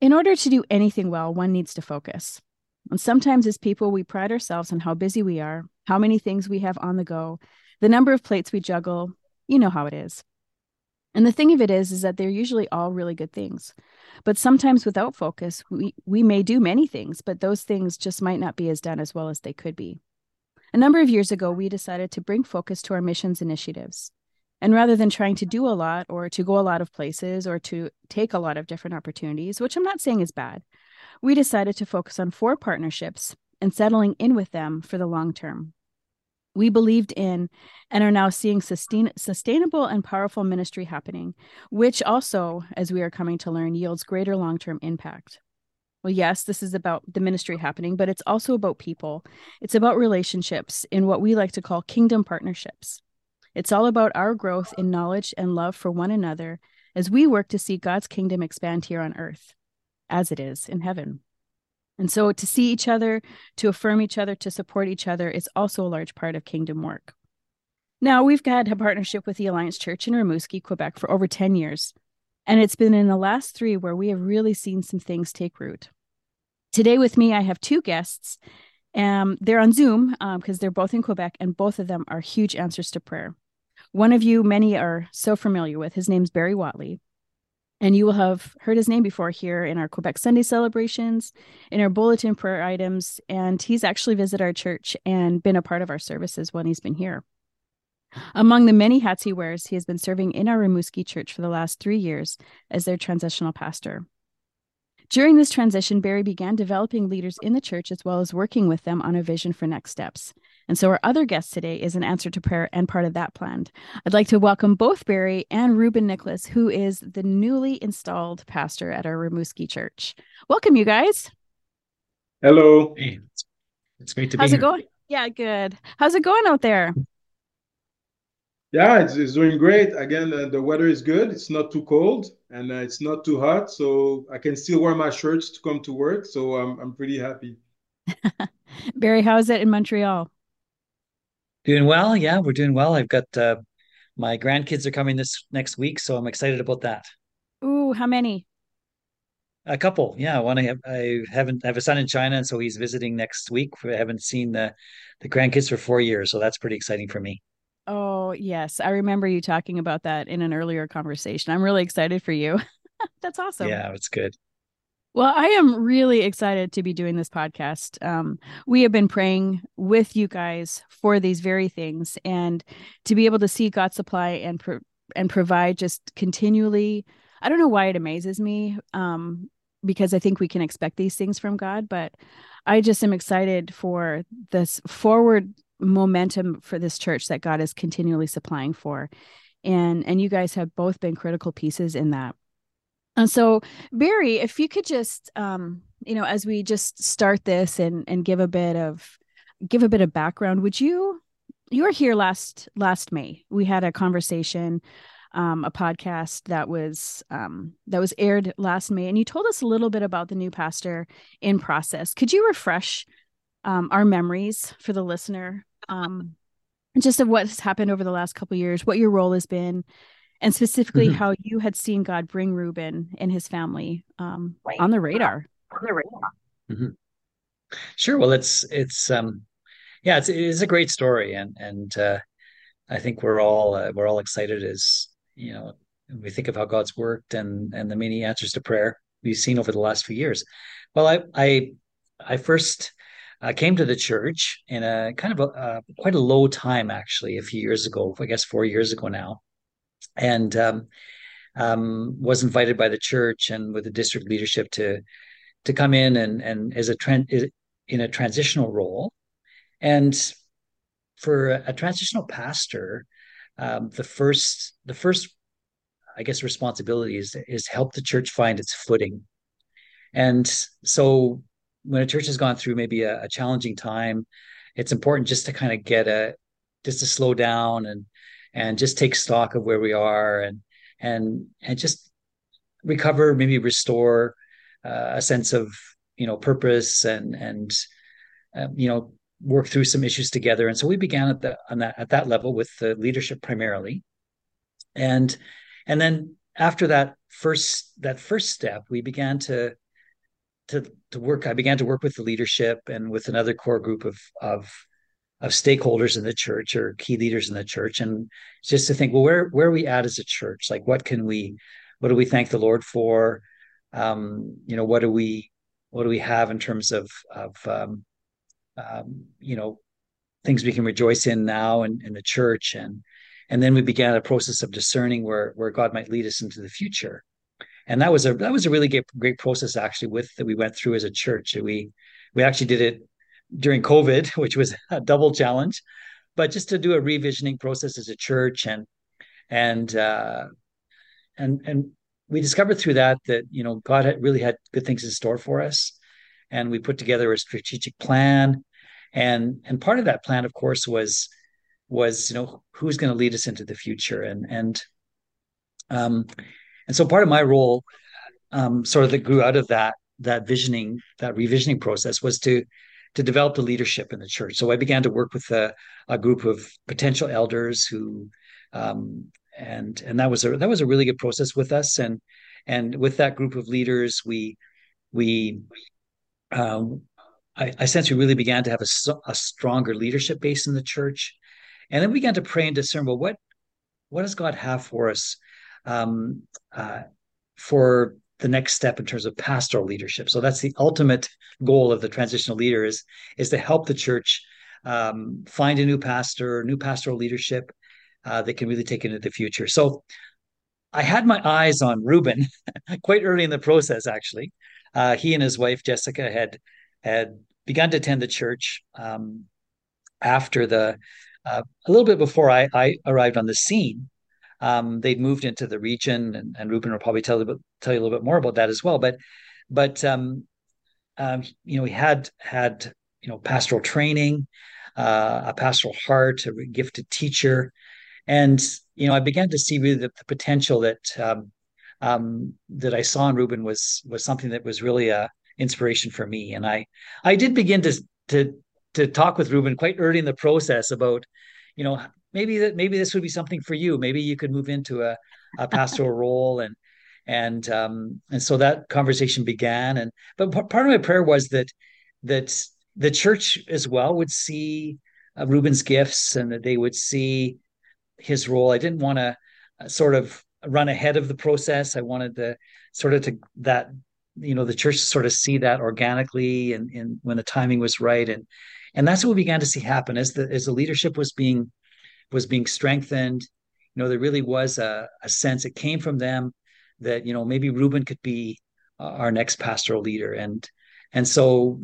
In order to do anything well, one needs to focus. And sometimes, as people, we pride ourselves on how busy we are, how many things we have on the go, the number of plates we juggle. You know how it is. And the thing of it is, is that they're usually all really good things. But sometimes without focus, we, we may do many things, but those things just might not be as done as well as they could be. A number of years ago, we decided to bring focus to our missions initiatives. And rather than trying to do a lot or to go a lot of places or to take a lot of different opportunities, which I'm not saying is bad, we decided to focus on four partnerships and settling in with them for the long term. We believed in and are now seeing sustain, sustainable and powerful ministry happening, which also, as we are coming to learn, yields greater long term impact. Well, yes, this is about the ministry happening, but it's also about people. It's about relationships in what we like to call kingdom partnerships. It's all about our growth in knowledge and love for one another as we work to see God's kingdom expand here on earth as it is in heaven. And so to see each other, to affirm each other, to support each other is also a large part of kingdom work. Now, we've had a partnership with the Alliance Church in Rimouski, Quebec for over 10 years. And it's been in the last three where we have really seen some things take root. Today, with me, I have two guests. Um, they're on Zoom because um, they're both in Quebec, and both of them are huge answers to prayer. One of you, many are so familiar with. His name's Barry Watley. And you will have heard his name before here in our Quebec Sunday celebrations, in our bulletin prayer items. And he's actually visited our church and been a part of our services when he's been here. Among the many hats he wears, he has been serving in our Rimouski church for the last three years as their transitional pastor. During this transition, Barry began developing leaders in the church as well as working with them on a vision for next steps. And so our other guest today is an answer to prayer and part of that plan. I'd like to welcome both Barry and Ruben Nicolas, who is the newly installed pastor at our Rimouski church. Welcome, you guys. Hello. Hey, it's great to How's be here. How's it going? Yeah, good. How's it going out there? Yeah, it's, it's doing great. Again, uh, the weather is good. It's not too cold and uh, it's not too hot, so I can still wear my shirts to come to work. So I'm I'm pretty happy. Barry, how is it in Montreal? Doing well. Yeah, we're doing well. I've got uh, my grandkids are coming this next week, so I'm excited about that. Ooh, how many? A couple. Yeah, one I have I haven't I have a son in China, and so he's visiting next week. I haven't seen the the grandkids for four years, so that's pretty exciting for me. Oh, yes. I remember you talking about that in an earlier conversation. I'm really excited for you. That's awesome. Yeah, it's good. Well, I am really excited to be doing this podcast. Um, we have been praying with you guys for these very things, and to be able to see God supply and pro- and provide just continually. I don't know why it amazes me, um, because I think we can expect these things from God, but I just am excited for this forward momentum for this church that God is continually supplying for, and and you guys have both been critical pieces in that. And so, Barry, if you could just, um, you know, as we just start this and and give a bit of give a bit of background, would you? You were here last last May. We had a conversation, um, a podcast that was um, that was aired last May, and you told us a little bit about the new pastor in process. Could you refresh um, our memories for the listener, um, just of what's happened over the last couple years, what your role has been, and specifically mm-hmm. how you had seen God bring Ruben and his family um, on the radar. On the radar. Mm-hmm. Sure. Well, it's it's um, yeah, it's it is a great story, and and uh, I think we're all uh, we're all excited as you know we think of how God's worked and and the many answers to prayer we've seen over the last few years. Well, I I I first uh, came to the church in a kind of a uh, quite a low time actually a few years ago, I guess four years ago now, and um, um, was invited by the church and with the district leadership to to come in and and as a trend in a transitional role, and for a, transitional pastor, um, the first the first I guess responsibility is is help the church find its footing, and so when a church has gone through maybe a, a challenging time, it's important just to kind of get a just to slow down and and just take stock of where we are and and and just recover maybe restore uh, a sense of you know purpose and and uh, you know work through some issues together and so we began at the on that at that level with the leadership primarily and and then after that first that first step we began to to to work. I began to work with the leadership and with another core group of of of stakeholders in the church or key leaders in the church, and just to think, well, where where are we at as a church? Like, what can we, what do we thank the Lord for? Um, you know, what do we what do we have in terms of of um, um, you know things we can rejoice in now in, in the church and and then we began a process of discerning where where God might lead us into the future and that was a that was a really great, great process actually with that we went through as a church we we actually did it during covid which was a double challenge but just to do a revisioning process as a church and and uh and and we discovered through that that you know god had really had good things in store for us and we put together a strategic plan. And and part of that plan of course was was you know who's going to lead us into the future and and um and so part of my role um sort of that grew out of that that visioning that revisioning process was to to develop the leadership in the church so i began to work with a, a group of potential elders who um and and that was a that was a really good process with us and and with that group of leaders we we um, I, I sense we really began to have a, a stronger leadership base in the church, and then we began to pray and discern. Well, what what does God have for us um, uh, for the next step in terms of pastoral leadership? So that's the ultimate goal of the transitional leader is is to help the church um, find a new pastor, new pastoral leadership uh, that can really take it into the future. So I had my eyes on Ruben quite early in the process. Actually, uh, he and his wife Jessica had had begun to attend the church um, after the uh, a little bit before I, I arrived on the scene. Um, they'd moved into the region, and, and Ruben will probably tell, tell you a little bit more about that as well. But but um, um, you know, we had had you know pastoral training, uh, a pastoral heart, a gifted teacher, and you know, I began to see really the, the potential that um, um, that I saw in Ruben was was something that was really a inspiration for me. And I I did begin to to to talk with Ruben quite early in the process about, you know, maybe that maybe this would be something for you. Maybe you could move into a, a pastoral role and and um and so that conversation began and but part of my prayer was that that the church as well would see uh, Ruben's gifts and that they would see his role. I didn't want to uh, sort of run ahead of the process. I wanted to sort of to that you know the church sort of see that organically and, and when the timing was right and and that's what we began to see happen as the as the leadership was being was being strengthened. You know there really was a, a sense it came from them that you know maybe Ruben could be uh, our next pastoral leader. And and so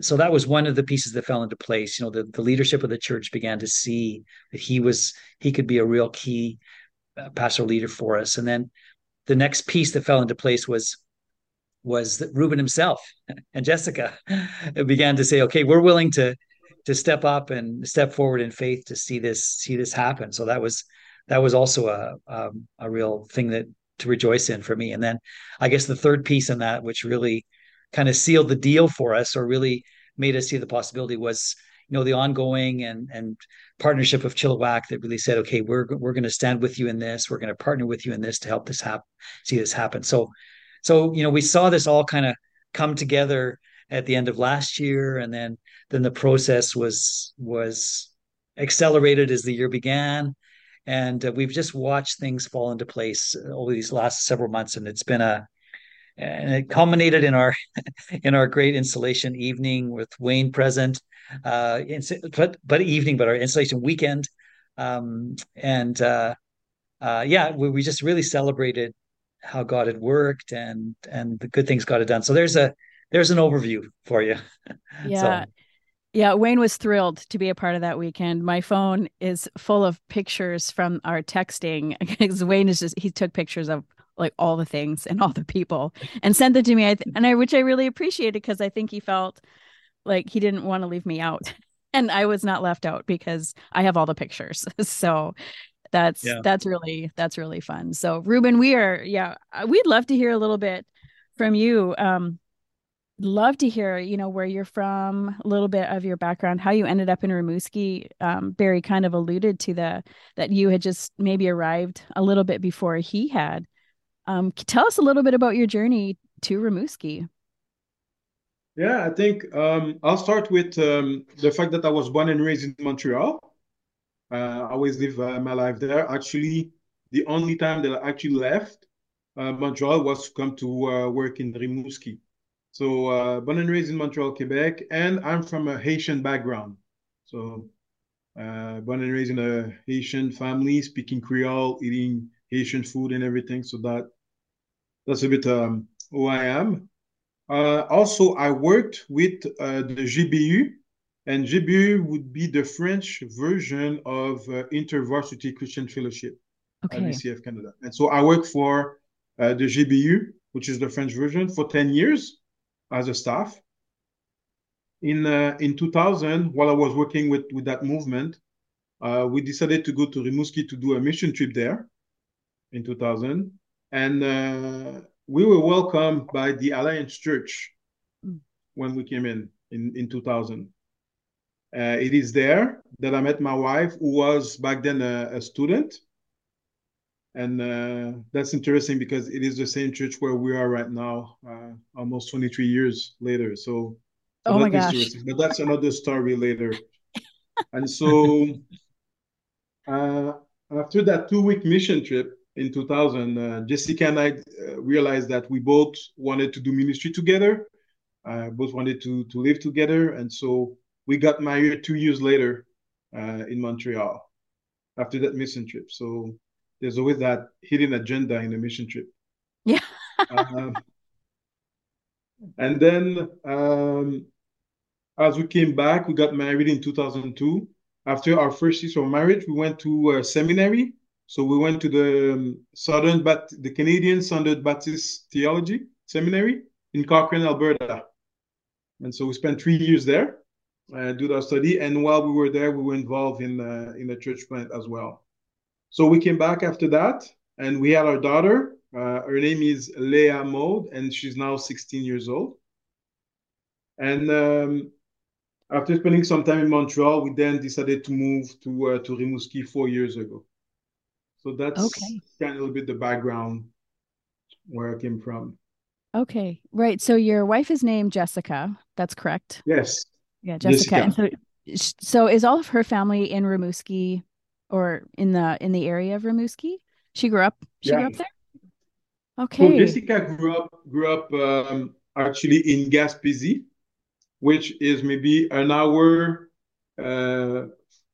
so that was one of the pieces that fell into place. You know the, the leadership of the church began to see that he was he could be a real key uh, pastoral leader for us. And then the next piece that fell into place was was that Ruben himself and Jessica began to say, "Okay, we're willing to to step up and step forward in faith to see this see this happen." So that was that was also a um, a real thing that to rejoice in for me. And then I guess the third piece in that, which really kind of sealed the deal for us, or really made us see the possibility, was you know the ongoing and and partnership of Chilliwack that really said, "Okay, we're we're going to stand with you in this. We're going to partner with you in this to help this happen, see this happen." So so you know we saw this all kind of come together at the end of last year and then then the process was was accelerated as the year began and uh, we've just watched things fall into place over these last several months and it's been a and it culminated in our in our great installation evening with Wayne present uh but but evening but our installation weekend um and uh uh yeah we, we just really celebrated how God had worked and and the good things God had done. So there's a there's an overview for you. Yeah. so. Yeah, Wayne was thrilled to be a part of that weekend. My phone is full of pictures from our texting because Wayne is just he took pictures of like all the things and all the people and sent them to me. I th- and I which I really appreciated because I think he felt like he didn't want to leave me out. And I was not left out because I have all the pictures. So that's yeah. that's really that's really fun so ruben we are yeah uh, we'd love to hear a little bit from you um love to hear you know where you're from a little bit of your background how you ended up in rimouski um, barry kind of alluded to the that you had just maybe arrived a little bit before he had um, tell us a little bit about your journey to rimouski Yeah, I think um, I'll start with um, the fact that I was born and raised in Montreal. Uh, I always live uh, my life there. Actually, the only time that I actually left uh, Montreal was to come to uh, work in Rimouski. So uh, born and raised in Montreal, Quebec, and I'm from a Haitian background. So uh, born and raised in a Haitian family, speaking Creole, eating Haitian food and everything. So that that's a bit um, who I am. Uh, also, I worked with uh, the GBU, and GBU would be the French version of uh, InterVarsity Christian Fellowship Okay. at VCF Canada. And so I worked for uh, the GBU, which is the French version, for 10 years as a staff. In uh, in 2000, while I was working with, with that movement, uh, we decided to go to Rimouski to do a mission trip there in 2000. And uh, we were welcomed by the Alliance Church Mm. when we came in in, in 2000. Uh, it is there that I met my wife, who was back then a, a student. And uh, that's interesting because it is the same church where we are right now, uh, almost 23 years later. So, so Oh my gosh. But that's another story later. And so uh, after that two-week mission trip in 2000, uh, Jessica and I uh, realized that we both wanted to do ministry together. Uh, both wanted to to live together, and so we got married two years later uh, in Montreal after that mission trip. So there's always that hidden agenda in a mission trip. Yeah. Um, and then um, as we came back, we got married in 2002. After our first year of marriage, we went to a seminary. So we went to the um, Southern Bat- the Canadian Southern Baptist Theology Seminary in Cochrane, Alberta. And so we spent three years there, uh, do our study. And while we were there, we were involved in uh, in the church plant as well. So we came back after that, and we had our daughter. Uh, her name is Leah Mode, and she's now 16 years old. And um, after spending some time in Montreal, we then decided to move to uh, to Rimouski four years ago. So that's Okay. kind of a little bit the background where I came from. Okay. Right. So your wife is named Jessica. That's correct. Yes, Yeah, Jessica. And Jessica. so so is all of her family in Rimouski or in the in the area of Rimouski? She grew up she grew up there? So Okay. Jessica grew up grew up um, actually in Gaspésie, which is maybe an hour uh,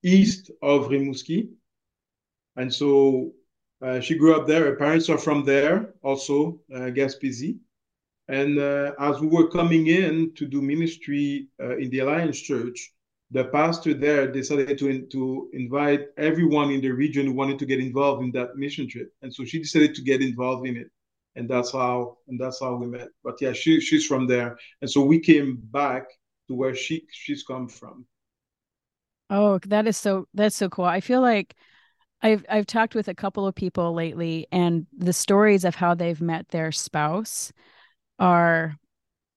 east of Rimouski. And so uh, she grew up there. Her parents are from there, also uh, Gaspésie. And uh, as we were coming in to do ministry uh, in the Alliance Church, the pastor there decided to, to invite everyone in the region who wanted to get involved in that mission trip. And so she decided to get involved in it. And that's how and that's how we met. But yeah, she she's from there. And so we came back to where she she's come from. Oh, that is so that's so cool. I feel like I've I've talked with a couple of people lately and the stories of how they've met their spouse are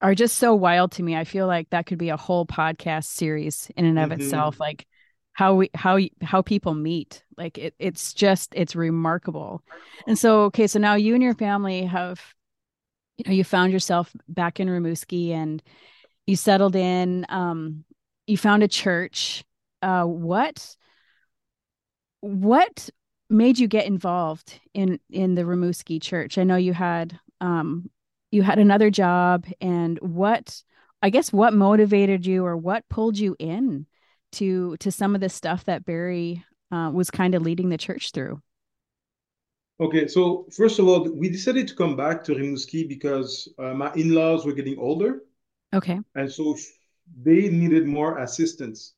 are just so wild to me. I feel like that could be a whole podcast series in and of Mhm. itself like how we how how people meet. Like it it's just it's remarkable. And so okay, so now you and your family have you know you found yourself back in Rimouski and you settled in um you found a church. Uh what what made you get involved in in the Rimouski church? I know you had um you had another job and what I guess what motivated you or what pulled you in to to some of the stuff that Barry uh, was kind of leading the church through. Okay, so first of all, we decided to come back to Rimouski because uh, my in-laws were getting older, Okay. and so they needed more assistance.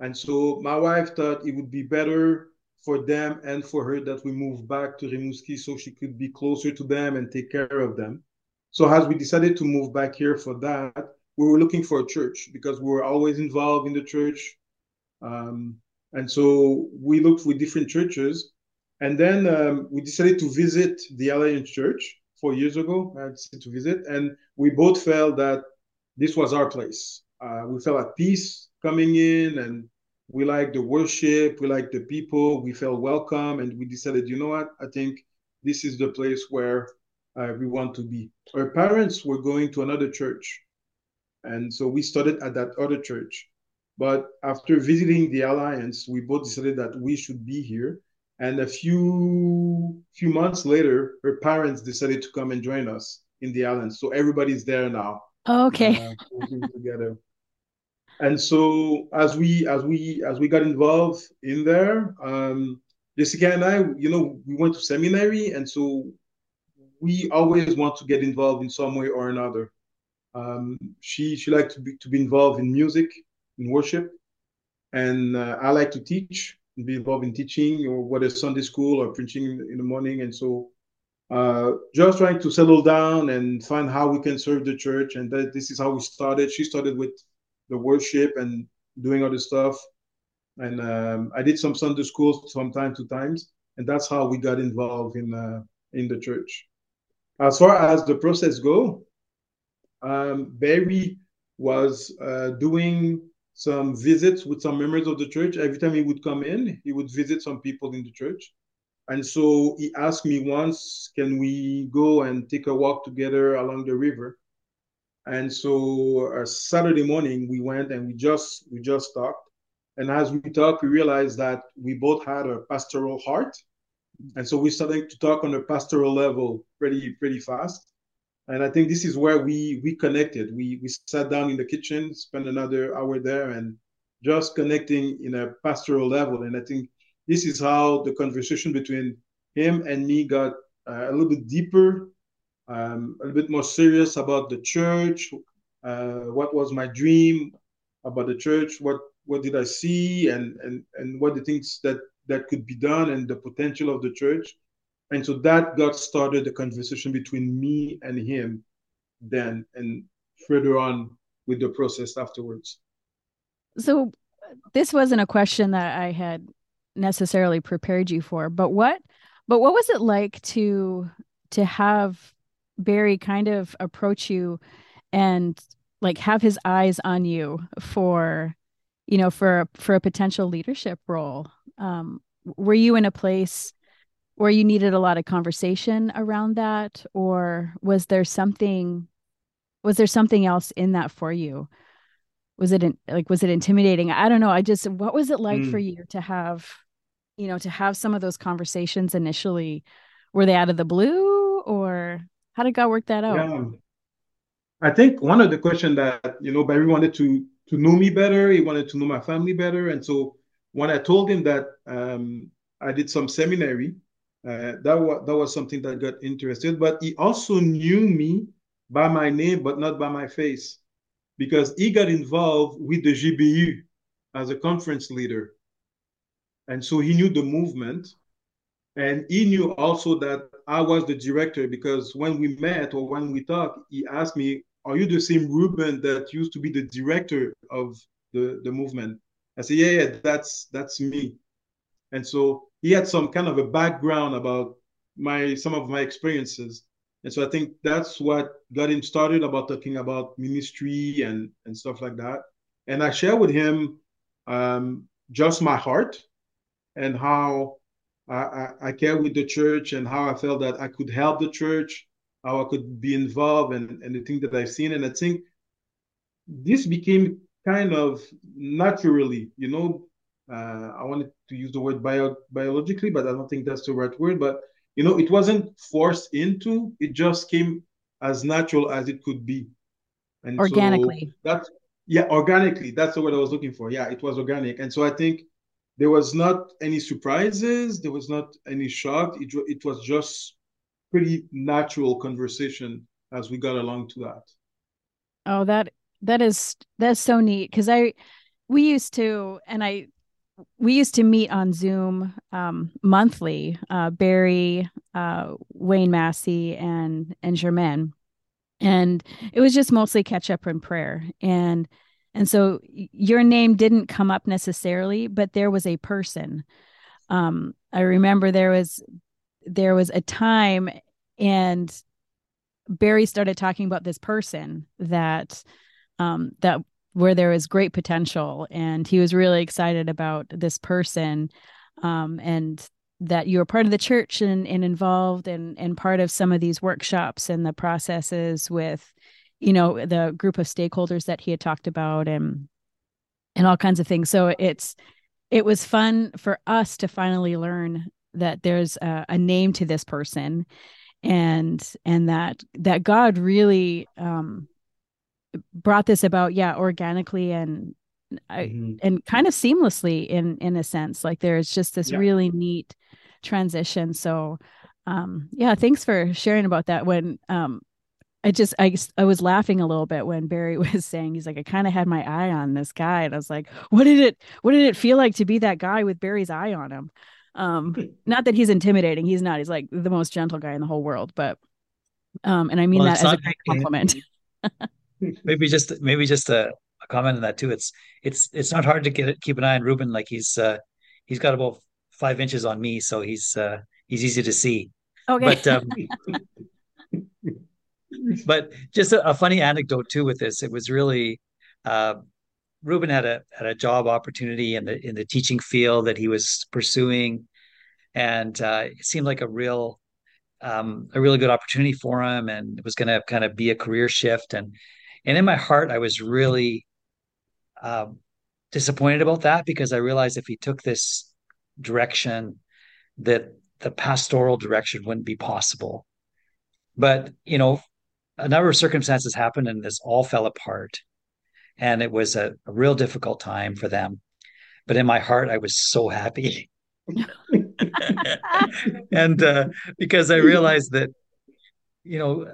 And so my wife thought it would be better for them and for her that we move back to Rimouski so she could be closer to them and take care of them. So as we decided to move back here for that, we were looking for a church because we were always involved in the church. Um, and so we looked for different churches. And then um, we decided to visit the Alliance Church four years ago. I decided to visit, and we both felt that this was our place. Uh, we felt at peace coming in, and we liked the worship, we liked the people, we felt welcome, and we decided, you know what? I think this is the place where uh, we want to be. Our parents were going to another church, And so we started at that other church. But after visiting the Alliance, we both decided that we should be here. And a few few months later, her parents decided to come and join us in the Alliance. So everybody's there now. Oh, okay. Uh, together. And so as we as we as we got involved in there, um, Jessica and I, you know, we went to seminary, and so we always want to get involved in some way or another. Um, she she liked to be to be involved in music, in worship, and uh, I like to teach, be involved in teaching, or whether Sunday school or preaching in the morning. And so, uh, just trying to settle down and find how we can serve the church. And that this is how we started. She started with the worship and doing other stuff, and um, I did some Sunday schools from time to times, and that's how we got involved in uh, in the church. As far as the process go, um, Barry was uh, doing some visits with some members of the church. Every time he would come in, he would visit some people in the church. And so he asked me once, can we go and take a walk together along the river? And so uh, Saturday morning we went and we just we just talked. And as we talked, we realized that we both had a pastoral heart. And so we started to talk on a pastoral level pretty pretty fast. And I think this is where we we connected. We we sat down in the kitchen, spent another hour there, and just connecting in a pastoral level. And I think this is how the conversation between him and me got uh, a little bit deeper, um, a little bit more serious about the church. Uh, what was my dream about the church? What what did I see, and and and what the things that that could be done, and the potential of the church. And so that got started the conversation between me and him then and further on with the process afterwards. So this wasn't a question that I had necessarily prepared you for, but what but what was it like to to have Barry kind of approach you and like have his eyes on you for you know for for a potential leadership role um were you in a place where you needed a lot of conversation around that? Or was there something was there something else in that for you? Was it in, like was it intimidating? I don't know. I just what was it like mm. for you to have you know to have some of those conversations initially? Were they out of the blue? Or how did god work that out? Yeah. i think one of the questions that you know barry wanted to to know me better. He wanted to know my family better. And so when i told him that um, i did some seminary uh, that was that was something that got interested. But he also knew me by my name, but not by my face, because he got involved with the GBU as a conference leader, and so he knew the movement, and he knew also that I was the director. Because when we met or when we talked, he asked me, "Are you the same Ruben that used to be the director of the the movement?" I said, "Yeah, yeah, that's that's me." And so he had some kind of a background about my some of my experiences. And so i think that's what got him started about talking about ministry and and stuff like that. And i share with him um, just my heart and how I, I, I, care with the church and how i felt that i could help the church how i could be involved and, and the things that i've seen. And i think this became kind of naturally you know uh, I wanted to use the word bio, biologically, but I don't think that's the right word. But you know, it wasn't forced into; it just came as natural as it could be. And organically. So that's yeah, organically. That's the word I was looking for. Yeah, it was organic, and so I think there was not any surprises. There was not any shock. It it was just pretty natural conversation as we got along to that. Oh, that that is that's so neat because I we used to and I we used to meet on Zoom um, monthly. Uh, Barry, uh, Wayne Massey, and and Germaine, and it was just mostly catch up and prayer. And and so your name didn't come up necessarily, but there was a person. Um, I remember there was there was a time, and Barry started talking about this person that um, that where there was great potential. And he was really excited about this person um, and that you were part of the church and, and involved and, and part of some of these workshops and the processes with you know the group of stakeholders that he had talked about and and all kinds of things. So it's it was fun for us to finally learn that there's a, a name to this person and and that that god really um brought this about yeah organically and mm-hmm. and kind of seamlessly in in a sense. Like there's just this yeah. really neat transition. So um yeah thanks for sharing about that. When um I just I I was laughing a little bit when Barry was saying he's like I kind of had my eye on this guy. And I was like what did it what did it feel like to be that guy with Barry's eye on him? Um not that he's intimidating. He's not. He's like the most gentle guy in the whole world but um and I mean well, that as a great compliment maybe just maybe just a, a, comment on that too. It's it's it's not hard to get keep an eye on Ruben. Like he's uh he's got about five inches on me so he's uh he's easy to see. Okay. But um but just a, a, funny anecdote too with this. It was really uh, Ruben had a had a job opportunity in the in the teaching field that he was pursuing, and uh, it seemed like a real um, a really good opportunity for him, and it was going to kind of be a career shift. and And in my heart, I was really um, disappointed about that because I realized if he took this direction, that the pastoral direction wouldn't be possible. But you know, a number of circumstances happened and this all fell apart. And it was a, a real difficult time for them. But in my heart, I was so happy. and uh, because I realized that, you know,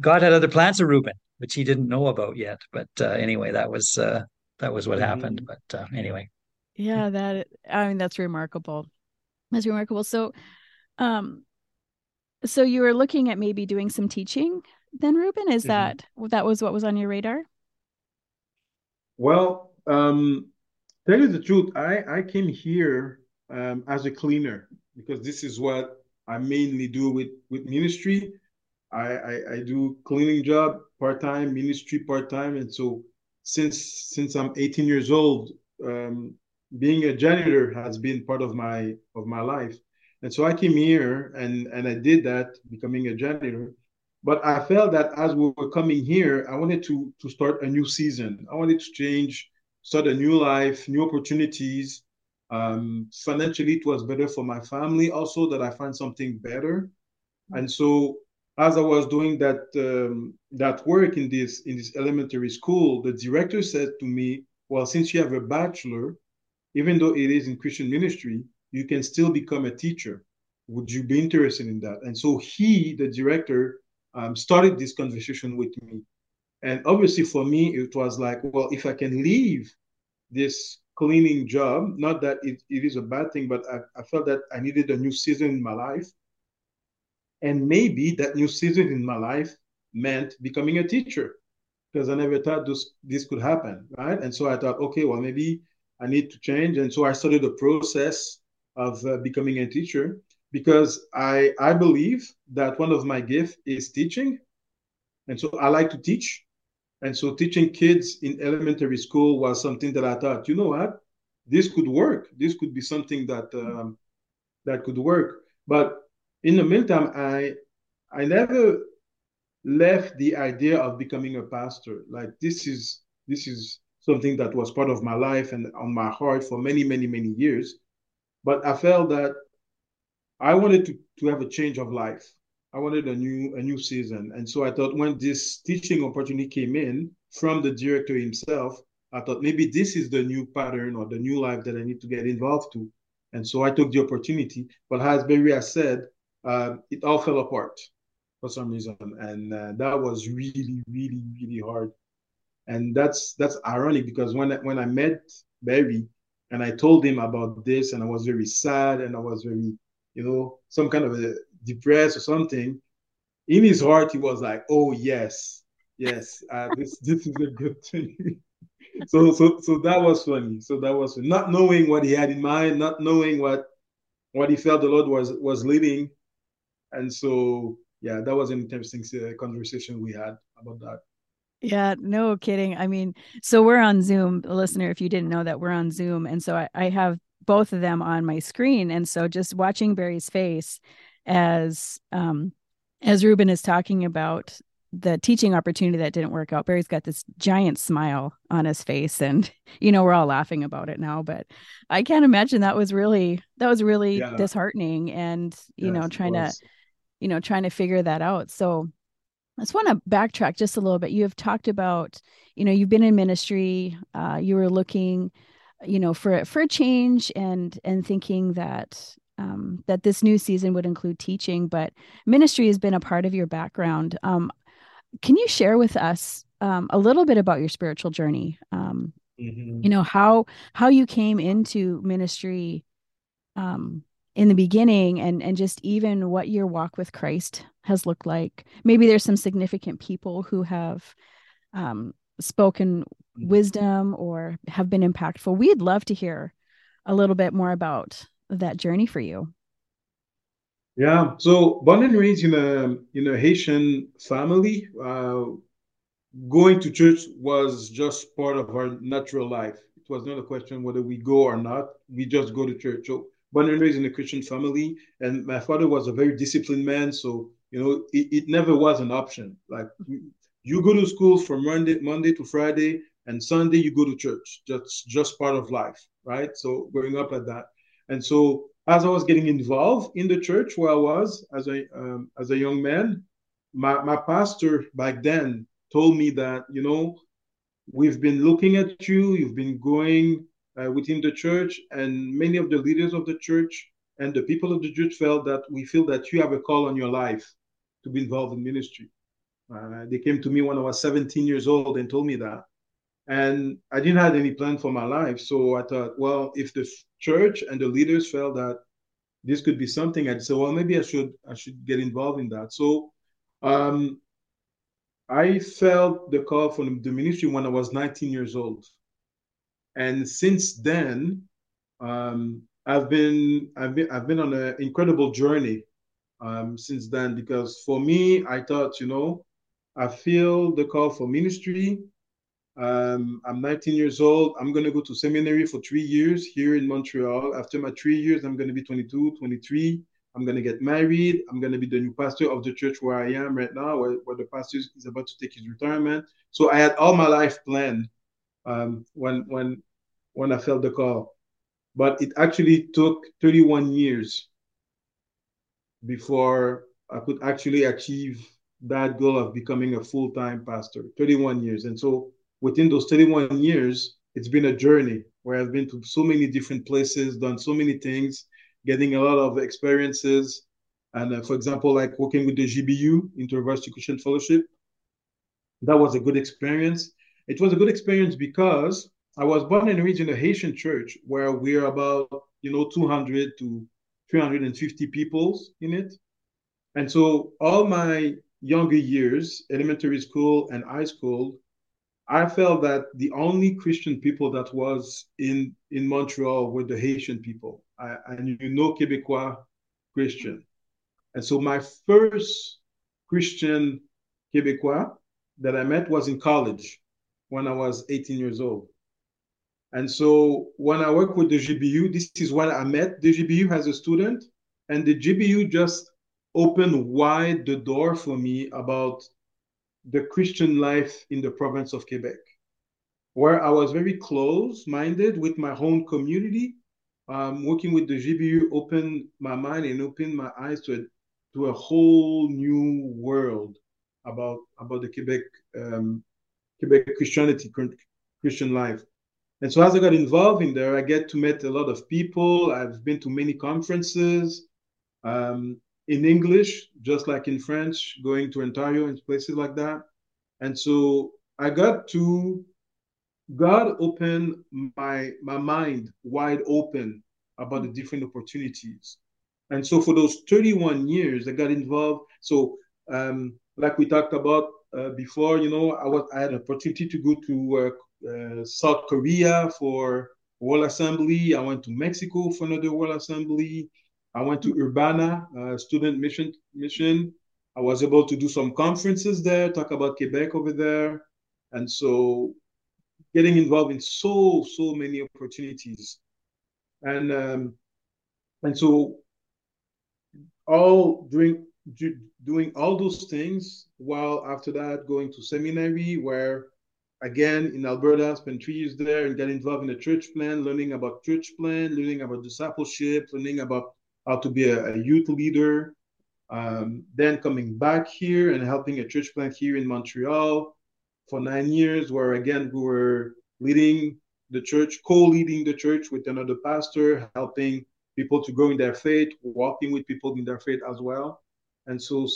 God had other plans for Ruben, which he didn't know about yet. But uh, anyway, that was uh, that was what happened. Mm-hmm. But uh, anyway, yeah, that I mean that's remarkable. That's remarkable. So, um, so you were looking at maybe doing some teaching then Ruben? Is mm-hmm. that that was what was on your radar? Well, um, tell you the truth, I I came here um, as a cleaner because this is what I mainly do with with ministry. I I, I do cleaning job part time, ministry part time, and so since since I'm 18 years old, um, being a janitor has been part of my of my life. And so I came here and and I did that, becoming a janitor. But I felt that as we were coming here, I wanted to to start a new season. I wanted to change, start a new life, new opportunities. Um, financially, it was better for my family. Also, that I find something better. And so, as I was doing that um, that work in this in this elementary school, the director said to me, "Well, since you have a bachelor, even though it is in Christian ministry, you can still become a teacher. Would you be interested in that?" And so he, the director, um, started this conversation with me. And obviously, for me, it was like, well, if I can leave this cleaning job, not that it, it is a bad thing, but I, I felt that I needed a new season in my life. And maybe that new season in my life meant becoming a teacher because I never thought this, this could happen, right? And so I thought, okay, well, maybe I need to change. And so I started the process of uh, becoming a teacher because I I believe that one of my gifts is teaching, and so I like to teach, and so teaching kids in elementary school was something that I thought, you know what, this could work. This could be something that um, that could work. But in the meantime, I I never left the idea of becoming a pastor. Like this is this is something that was part of my life and on my heart for many many many years. But I felt that I wanted to, to have a change of life. I wanted a new a new season. And so I thought when this teaching opportunity came in from the director himself, I thought maybe this is the new pattern or the new life that I need to get involved to. And so I took the opportunity. But as Barry has said, uh, it all fell apart for some reason. And uh, that was really, really, really hard. And that's that's ironic because when I, when I met Barry and I told him about this and I was very sad and I was very you know, some kind of depressed or something, in his heart he was like, "Oh yes, yes, uh, this this is a good thing." so so so that was funny. So that was funny. not knowing what he had in mind, not knowing what what he felt the Lord was was leading, and so yeah, that was an interesting uh, conversation we had about that. Yeah, no kidding. I mean, so we're on Zoom, listener. If you didn't know that, we're on Zoom, and so I, I have both of them on my screen and so just watching barry's face as um as ruben is talking about the teaching opportunity that didn't work out, Barry's got this giant smile on his face, and you know we're all laughing about it now. But I can't imagine that was really that was really yeah. disheartening, and you yes, know trying to you know trying to figure that out. So I just want to backtrack just a little bit. You have talked about you know you've been in ministry, uh, you were looking you know for for a change and and thinking that um, that this new season would include teaching, but ministry has been a part of your background. Um, can you share with us um, a little bit about your spiritual journey? Um, mm-hmm. You know how how you came into ministry um, in the beginning, and and just even what your walk with Christ has looked like. Maybe there's some significant people who have um, spoken mm-hmm. wisdom or have been impactful. We'd love to hear a little bit more about that journey for you. Yeah, so born and raised in a in a Haitian family, uh, going to church was just part of our natural life. It was not a question whether we go or not. We just go to church. So born and raised in a Christian family, and my father was a very disciplined man. So you know, it, it never was an option. Like you go to school from Monday Monday to Friday, and Sunday you go to church. That's just part of life, right? So growing up like that, and so as I was getting involved in the church where I was as a um, as a young man, my, my pastor back then told me that you know we've been looking at you, you've been going uh, within the church, and many of the leaders of the church and the people of the church felt that we feel that you have a call on your life to be involved in ministry. Uh, they came to me when I was 17 years old and told me that. And I didn't have any plan for my life. So I thought, well, if the church and the leaders felt that this could be something, I'd say, well, maybe I should I should get involved in that. So um, I felt the call from the ministry when I was 19 years old. And since then, um, I've been I've been I've been on an incredible journey um, since then because for me, I thought, you know, I feel the call for ministry um, I'm 19 years old. I'm going to go to seminary for three years here in Montreal. After my three years, I'm going to be 22, 23. I'm going to get married. I'm going to be the new pastor of the church where I am right now, where, where the pastor is about to take his retirement. So I had all my life planned um, when when when I felt the call, but it actually took 31 years before I could actually achieve that goal of becoming a full-time pastor. 31 years, and so within those 31 years, it's been a journey where I've been to so many different places, done so many things, getting a lot of experiences. And uh, for example, like working with the GBU, InterVarsity Christian Fellowship, that was a good experience. It was a good experience because I was born and raised in a Haitian church where we're about, you know, 200 to 350 people in it. And so all my younger years, elementary school and high school, I felt that the only Christian people that was in in Montreal were the Haitian people. I, knew no Quebecois Christian, and so my first Christian Quebecois that I met was in college when I was 18 years old. And so when I work with the GBU, this is when I met the GBU as a student, and the GBU just opened wide the door for me about the Christian life in the province of Quebec, where I was very close minded with my own community. Um, working with the GBU opened my mind and opened my eyes to a, to a whole new world about about the Quebec um, Quebec Christianity Christian life. And so as I got involved in there, I get to meet a lot of people. I've been to many conferences. Um, in English, just like in French, going to Ontario and places like that. And so I got to God opened my my mind wide open about the different opportunities. And so for those 31 years, I got involved. So um, like we talked about uh, before, you know, I was I had an opportunity to go to uh, uh, South Korea for World Assembly. I went to Mexico for another World Assembly. I went to Urbana, uh, student mission mission. I was able to do some conferences there, talk about Quebec over there, and so getting involved in so so many opportunities, and um, and so all during doing all those things while after that going to seminary where again in Alberta, spent three years there and got involved in the church plan, learning about church plan, learning about discipleship, learning about how to be a, a youth leader. Um, then coming back here and helping a church plant here in Montreal for nine years, where again we were leading the church, co-leading the church with another pastor, helping people to grow in their faith, walking with people in their faith as well. And so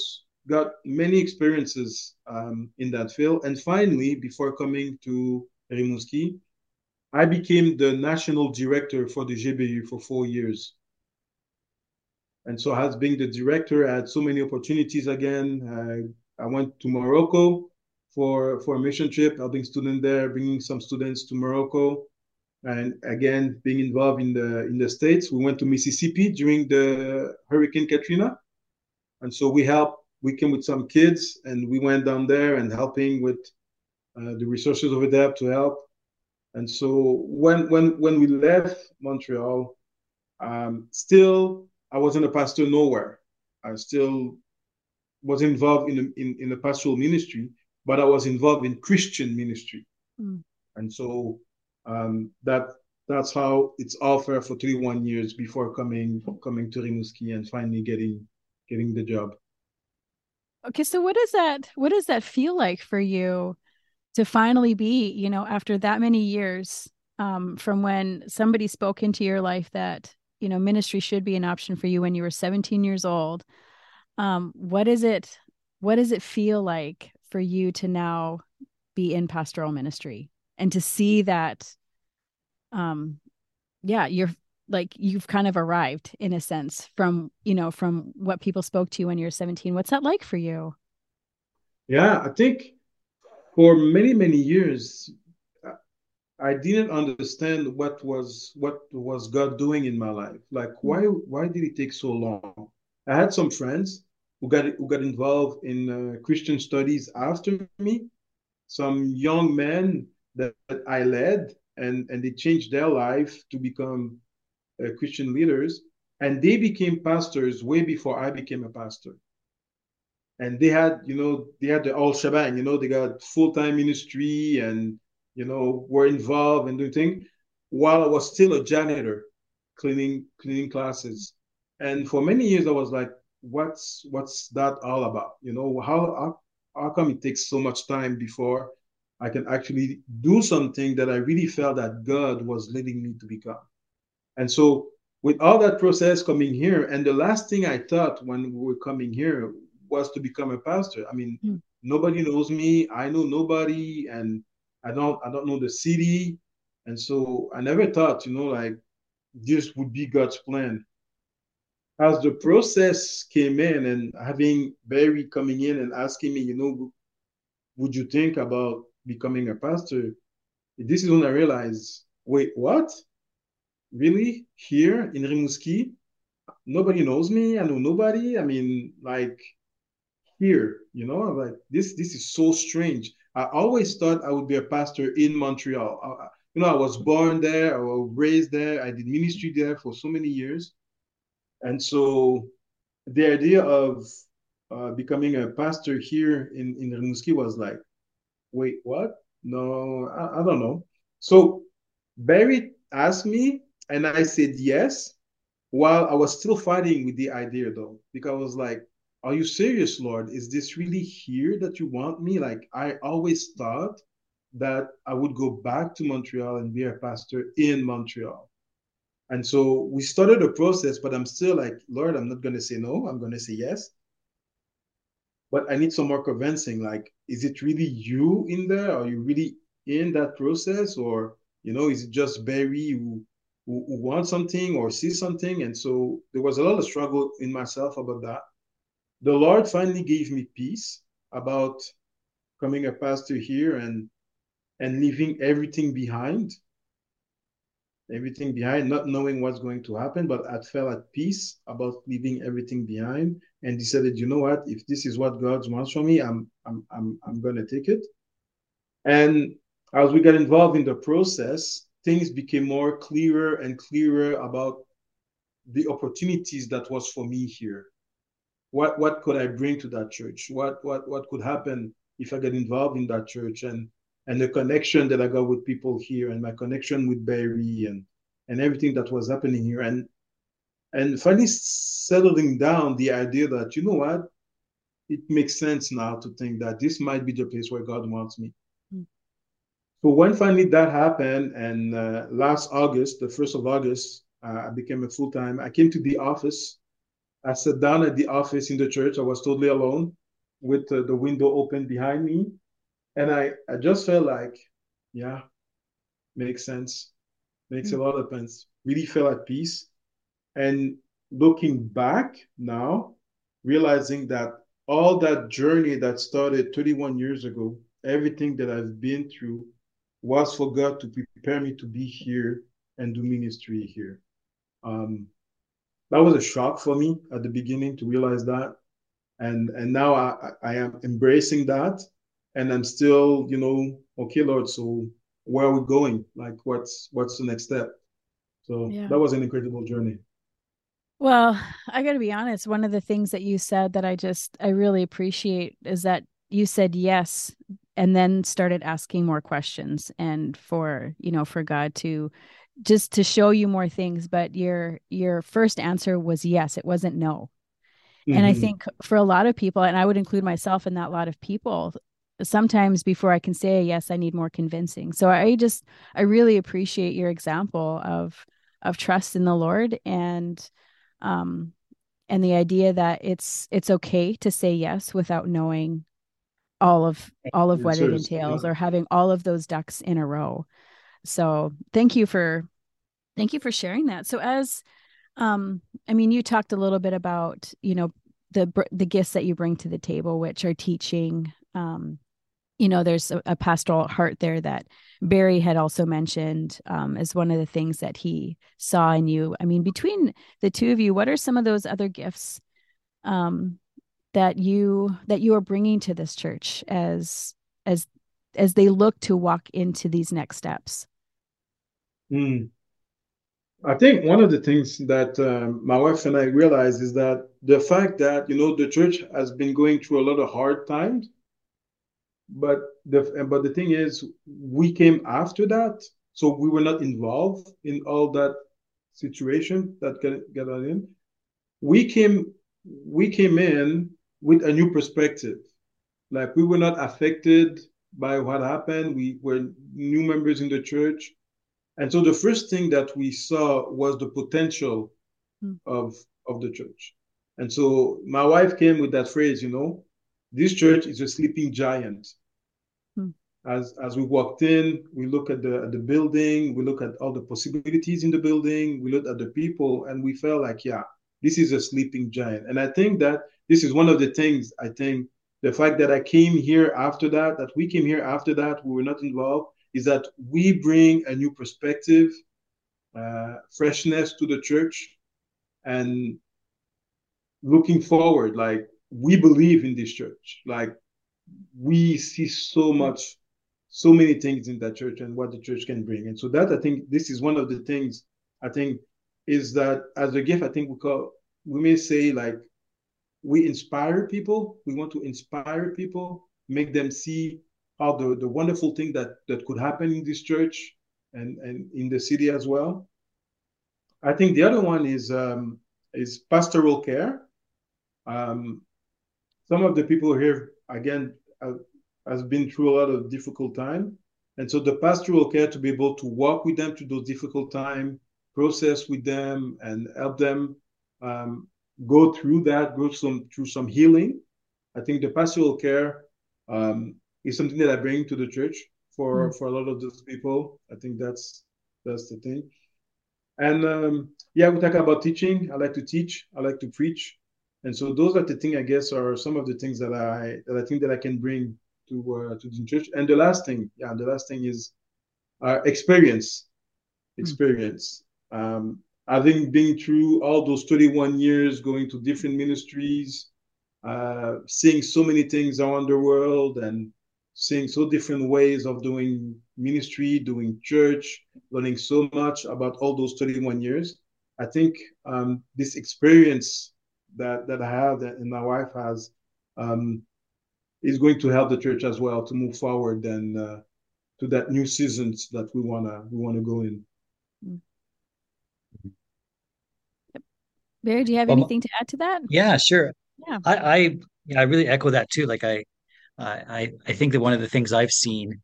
got many experiences um, in that field. And finally, before coming to Rimouski, I became the national director for the GBU for four years. And so, as being the director, I had so many opportunities again. I, I went to Morocco for, for a mission trip, helping students there, bringing some students to Morocco. And again, being involved in the in the states, we went to Mississippi during the Hurricane Katrina, and so we helped we came with some kids and we went down there and helping with uh, the resources over there to help. And so when when when we left Montreal, um, still I wasn't a pastor nowhere. I still was involved in the, in, in the pastoral ministry, but I was involved in Christian ministry. Mm. And so um, that that's how it's all fair for 31 years before coming coming to Rimouski and finally getting getting the job. Okay, so what does that what does that feel like for you to finally be, you know, after that many years um, from when somebody spoke into your life that, you know, ministry should be an option for you when you were 17 years old. Um, what is it what does it feel like for you to now be in pastoral ministry and to see that um yeah, you're like you've kind of arrived in a sense from you know from what people spoke to you when you were 17 what's that like for you? Yeah i think for many many years i didn't understand what was what was god doing in my life. Like why why did it take so long? I had some friends who got who got involved in uh, christian studies after me. Some young men that, that i led and and they changed their life to become Uh, Christian leaders, and they became pastors way before I became a pastor. And they had, you know, they had the all shebang, you know, they got full time ministry and, you know, were involved and doing things while I was still a janitor cleaning cleaning classes. And for many years, I was like, what's what's that all about? You know, how how, how come it takes so much time before I can actually do something that I really felt that God was leading me to become? And so with all that process coming here, and the last thing I thought when we were coming here was to become a pastor. I mean, mm. nobody knows me. I know nobody, and I don't I don't know the city. And so I never thought, you know, like this would be God's plan. As the process came in and having Barry coming in and asking me, you know, would you think about becoming a pastor? This is when I realized, wait, what? Really here in Rimouski, nobody knows me. I know nobody. I mean, like here, you know, like this. This is so strange. I always thought I would be a pastor in Montreal. I, you know, I was born there. I was raised there. I did ministry there for so many years, and so the idea of uh, becoming a pastor here in in Rimouski was like, wait, what? No, I, I don't know. So Barry asked me and I said yes, while I was still fighting with the idea though, because I was like, are you serious, Lord? Is this really here that you want me? Like, I always thought that I would go back to Montreal and be a pastor in Montreal. And so we started a process, but I'm still like, Lord, I'm not going to say no. I'm going to say yes. But I need some more convincing. Like, is it really you in there? Are you really in that process? Or, you know, is it just Barry who who, who want something or see something. And so there was a lot of struggle in myself about that. The Lord finally gave me peace about coming a pastor here and and leaving everything behind everything behind not knowing what's going to happen but i felt at peace about leaving everything behind and decided you know what if this is what god wants from me i'm i'm i'm, I'm to take it and as we got involved in the process things became more clearer and clearer about the opportunities that was for me here. what what could I bring to that church? What what what could happen if I get involved in that church and and the connection that I got with people here and my connection with Barry and and everything that was happening here and and finally settling down the idea that you know what it makes sense now to think that this might be the place where God wants me. So when finally that happened, and uh, last August, the first of August, uh, I became a full time. I came to the office. I sat down at the office in the church. I was totally alone, with uh, the window open behind me, and I I just felt like, yeah, makes sense, makes mm. a lot of sense. Really felt at peace, and looking back now, realizing that all that journey that started 31 years ago, everything that I've been through was for God to prepare me to be here and do ministry here. Um, that was a shock for me at the beginning to realize that. And and now I, I am embracing that and I'm still, you know, okay, Lord, so where are we going? Like what's what's the next step? So yeah. that was an incredible journey. Well, I got to be honest. One of the things that you said that I just, I really appreciate is that you said yes and then started asking more questions and for, you know, for God to just to show you more things. But your, your first answer was yes, it wasn't no. Mm-hmm. And I mm-hmm. think for a lot of people, and I would include myself in that lot of people, sometimes before I can say yes, I need more convincing. So I just, I really appreciate your example of, of trust in the Lord and, um, and the idea that it's it's okay to say yes without knowing all of all of what it entails or having all of those ducks in a row. So thank you for thank you for sharing that. So as um i mean you talked a little bit about you know the the gifts that you bring to the table which are teaching um you know there's a, a, pastoral heart there that barry had also mentioned um, as one of the things that he saw in you. I mean between the two of you what are some of those other gifts um, that you that you are bringing to this church as as as they look to walk into these next steps mm. i think one of the things that um, my wife and i realized is that the fact that you know the church has been going through a lot of hard times but the but the thing is we came after that so we were not involved in all that situation that get, got in we came we came in with a new perspective. Like we were not affected by what happened. We were new members in the church. And so the first thing that we saw was the potential mm. of of the church. And so my wife came with that phrase you know this church is a sleeping giant. As as we walked in, we look at the at the building, we look at all the possibilities in the building, we look at the people, and we felt like, yeah, this is a sleeping giant. And I think that this is one of the things I think the fact that I came here after that, that we came here after that, we were not involved, is that we bring a new perspective, uh, freshness to the church, and looking forward, like we believe in this church, like we see so much so many things in that church and what the church can bring. And so that I think this is one of the things I think is that as a gift, I think we call we may say like we inspire people. We want to inspire people, make them see how the, the wonderful thing that that could happen in this church and, and in the city as well. I think the other one is um, is pastoral care. Um, some of the people here again has been through a lot of difficult time. And so the pastoral care to be able to walk with them through those difficult time, process with them and help them um, go through that, go some through some healing. I think the pastoral care um, is something that I bring to the church for mm. for a lot of those people. I think that's that's the thing. And um, yeah, we talk about teaching. I like to teach. I like to preach. And so those are the things I guess are some of the things that I that I think that I can bring to uh, to the church. And the last thing, yeah, the last thing is uh, experience. Hmm. Experience. Mm. Um, having been through all those 31 years, going to different ministries, uh, seeing so many things around the world, and seeing so different ways of doing ministry, doing church, learning so much about all those 31 years. I think um, this experience that that I have and my wife has um, is going to help the church as well to move forward and uh, to that new seasons that we wanna we wanna go in. Barry, do you have well, anything to add to that? Yeah, sure. Yeah, I I, yeah, I really echo that too. Like I, I I think that one of the things I've seen,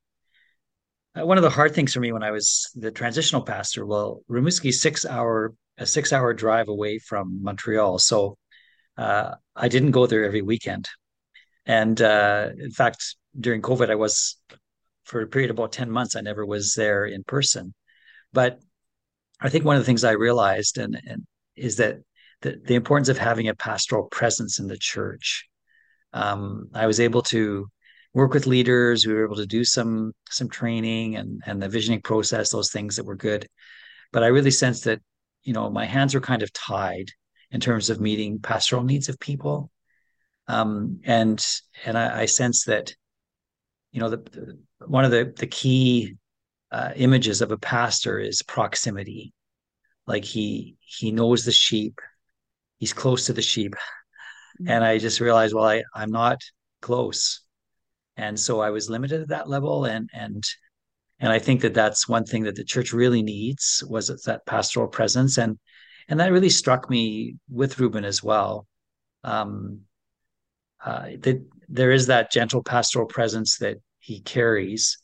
uh, one of the hard things for me when I was the transitional pastor, well, Rimouski six hour a six hour drive away from Montreal, so uh, I didn't go there every weekend, and uh, in fact, during COVID, I was for a period of about ten months. I never was there in person, but I think one of the things I realized and and is that the, the importance of having a pastoral presence in the church. Um, I was able to work with leaders. We were able to do some some training and and the visioning process, those things that were good. But I really sensed that you know my hands were kind of tied in terms of meeting pastoral needs of people. Um, and and I, I sense that you know the, the one of the the key uh, images of a pastor is proximity like he he knows the sheep he's close to the sheep. Mm-hmm. and i just realized well i i'm not close. And so i was limited at that level. And and and i think that that's one thing that the church really needs was that pastoral presence. And and that really struck me with Ruben as well. Um uh, that there is that gentle pastoral presence that he carries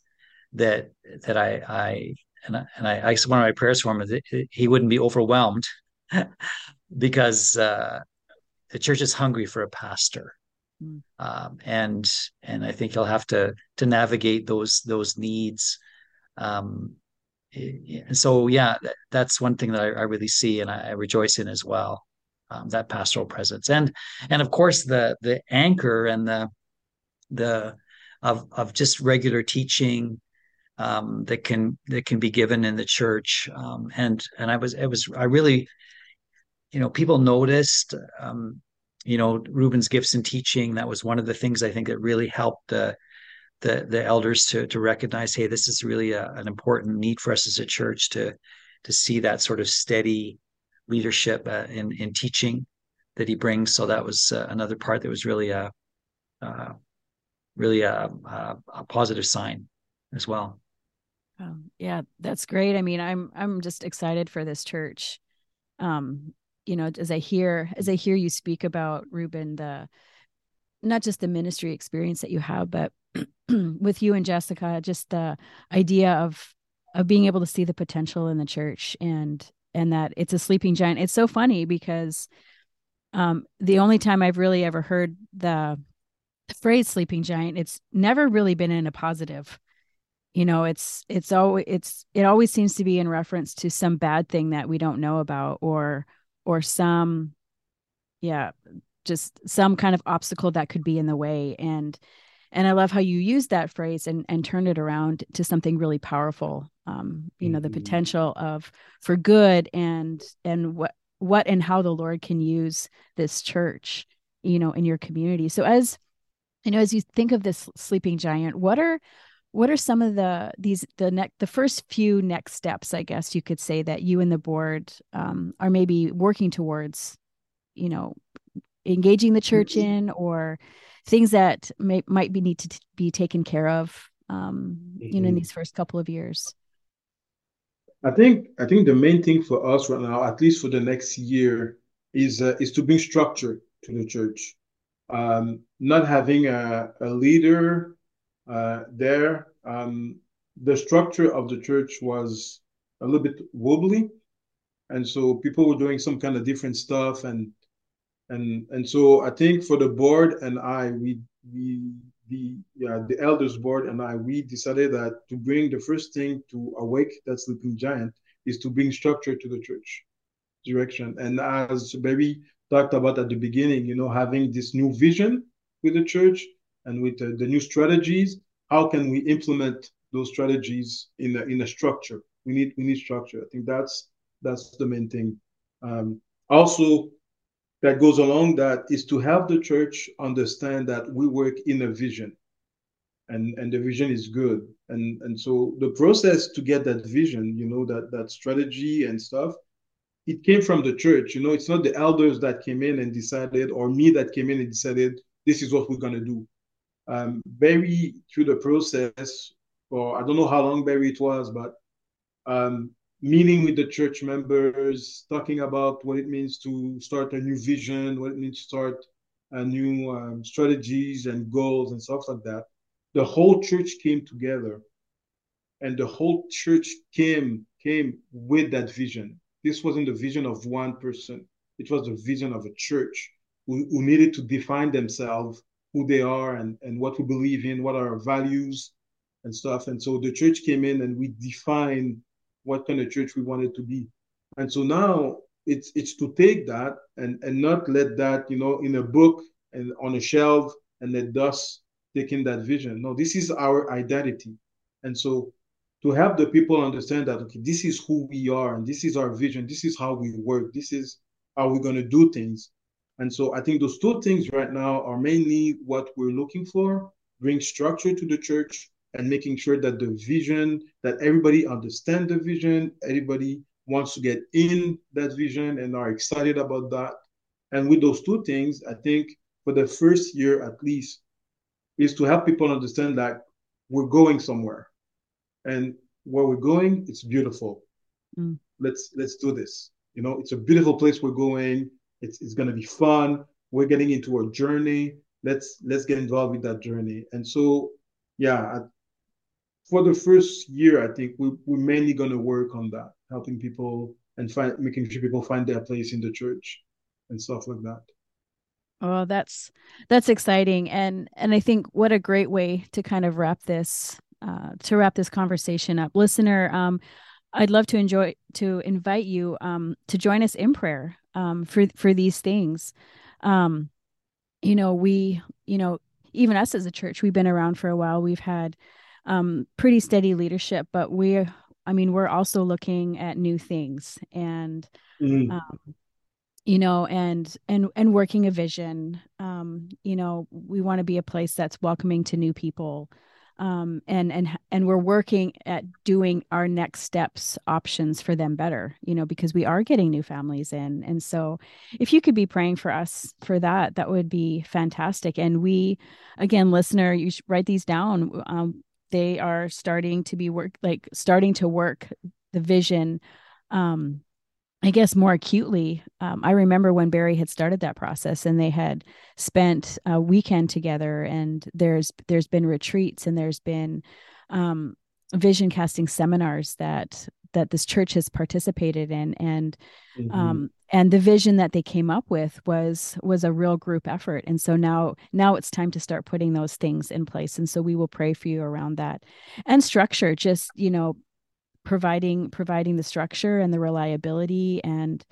that that I I and I, and I, I one of my prayers for him is that he wouldn't be overwhelmed because uh, the church is hungry for a pastor, mm. um, and and I think he'll have to to navigate those those needs. Um, and so, yeah, that's one thing that I, I really see and I, I, rejoice in as well. Um, that pastoral presence, and and of course the the anchor and the the of of just regular teaching um, that can that can be given in the church. Um, and and I was it was I really you know, people noticed, um, you know, Ruben's gifts in teaching. That was one of the things I think that really helped the the, the elders to to recognize, hey, this is really a, an important need for us as a church to to see that sort of steady leadership uh, in in teaching that he brings. So that was uh, another part that was really a uh, really a, a, a positive sign as well. Um, yeah, that's great. I mean, I'm I'm just excited for this church. Um, you know as i hear as i hear you speak about ruben the not just the ministry experience that you have but with you and jessica just the idea of of being able to see the potential in the church and and that it's a sleeping giant. It's so funny because um the only time i've really ever heard the, the phrase sleeping giant it's never really been in a positive. You know it's it's always it's it always seems to be in reference to some bad thing that we don't know about or or some yeah just some kind of obstacle that could be in the way and and i love how you use that phrase and and turn it around to something really powerful um you know the mm-hmm. potential of for good and and what what and how the lord can use this church you know in your community so as you know as you think of this sleeping giant what are what are some of the these the next the first few next steps i guess you could say that you and the board um, are maybe working towards you know engaging the church mm-hmm. in or things that may, might be need to t- be taken care of um, you know in mm-hmm. these first couple of years i think i think the main thing for us right now at least for the next year is uh, is to bring structure to the church um, not having a, a leader there. Um, the structure of the church was a little bit wobbly, and so people were doing some kind of different stuff, and and and so I think for the board and I, we we the yeah the elders board and I, we decided that to bring the first thing to awake that sleeping giant is to bring structure to the church direction, and as Barry talked about at the beginning, you know, having this new vision with the church and with the, the new strategies, how can we implement those strategies in a, in a structure? We need we need structure. I think that's that's the main thing. Um, also, that goes along that is to help the church understand that we work in a vision, and and the vision is good. And and so the process to get that vision, you know, that that strategy and stuff, it came from the church. You know, it's not the elders that came in and decided, or me that came in and decided this is what we're gonna do. Um, Barry through the process, or I don't know how long Barry it was, but um, meeting with the church members, talking about what it means to start a new vision, what it means to start a new um, strategies and goals and stuff like that. The whole church came together, and the whole church came came with that vision. This wasn't the vision of one person; it was the vision of a church who, who needed to define themselves, who they are, and and what we believe in, what are our values, and stuff. And so the church came in, and we defined what kind of church we wanted to be. And so now it's it's to take that and and not let that you know in a book and on a shelf and let dust take in that vision. No, this is our identity. And so to help the people understand that okay, this is who we are and this is our vision, this is how we work, this is how we're to do things. And so I think those two things right now are mainly what we're looking for, bring structure to the church and making sure that the vision, that everybody understand the vision, everybody wants to get in that vision and are excited about that. And with those two things, I think for the first year at least, is to help people understand that we're going somewhere. And where we're going, it's beautiful. Mm. Let's let's do this. You know, it's a beautiful place we're going. It's it's gonna be fun. We're getting into a journey. Let's let's get involved with that journey. And so, yeah, for the first year, I think we, we're mainly going to work on that, helping people and find, making sure people find their place in the church and stuff like that. Oh, that's that's exciting, and and I think what a great way to kind of wrap this uh, to wrap this conversation up, listener. Um, I'd love to enjoy to invite you um, to join us in prayer um, for for these things. Um, you know, we, you know, even us as a church, we've been around for a while. We've had um, pretty steady leadership, but we're, I mean, we're also looking at new things and, mm. um, you know, and and and working a vision. Um, you know, we want to be a place that's welcoming to new people, um, and and and we're working at doing our next steps options for them better. You know, because we are getting new families in, and so if you could be praying for us for that, that would be fantastic. And we, again, listener, you should write these down. Um, they are starting to be work like starting to work the vision um I guess more acutely. Um, I remember when Barry had started that process, and they had spent a weekend together, and there's there's been retreats, and there's been um, vision casting seminars that that this church has participated in, and mm-hmm. um, and the vision that they came up with was was a real group effort and so now now it's time to start putting those things in place and so we will pray for you around that and structure just you know providing providing the structure and the reliability and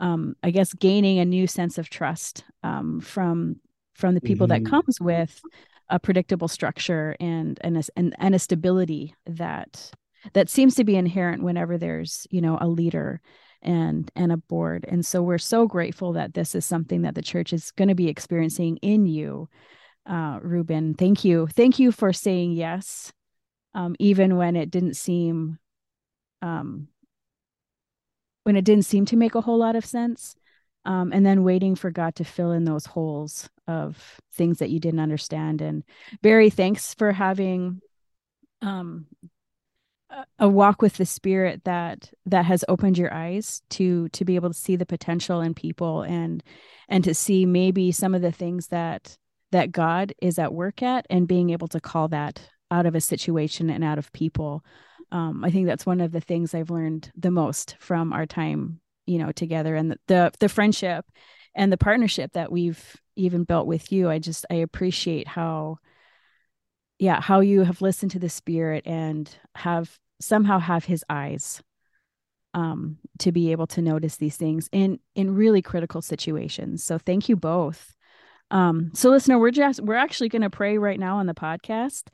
um, i guess gaining a new sense of trust um, from from the people mm-hmm. that comes with a predictable structure and and a, and, and a stability that that seems to be inherent whenever there's you know a leader and and a board. And so we're so grateful that this is something that the church is going to be experiencing in you uh ruben. Thank you. Thank you for saying yes um even when it didn't seem um when it didn't seem to make a whole lot of sense um, and then waiting for God to fill in those holes of things that you didn't understand. And Barry, thanks for having um, a walk with the spirit that that has opened your eyes to to be able to see the potential in people and and to see maybe some of the things that that God is at work at and being able to call that out of a situation and out of people. Um, I think that's one of the things I've learned the most from our time, you know, together and the, the the friendship and the partnership that we've even built with you. I just I appreciate how yeah how you have listened to the spirit and have somehow have his eyes um to be able to notice these things in in really critical situations. So thank you both. Um so listener we're just we're actually going to pray right now on the podcast.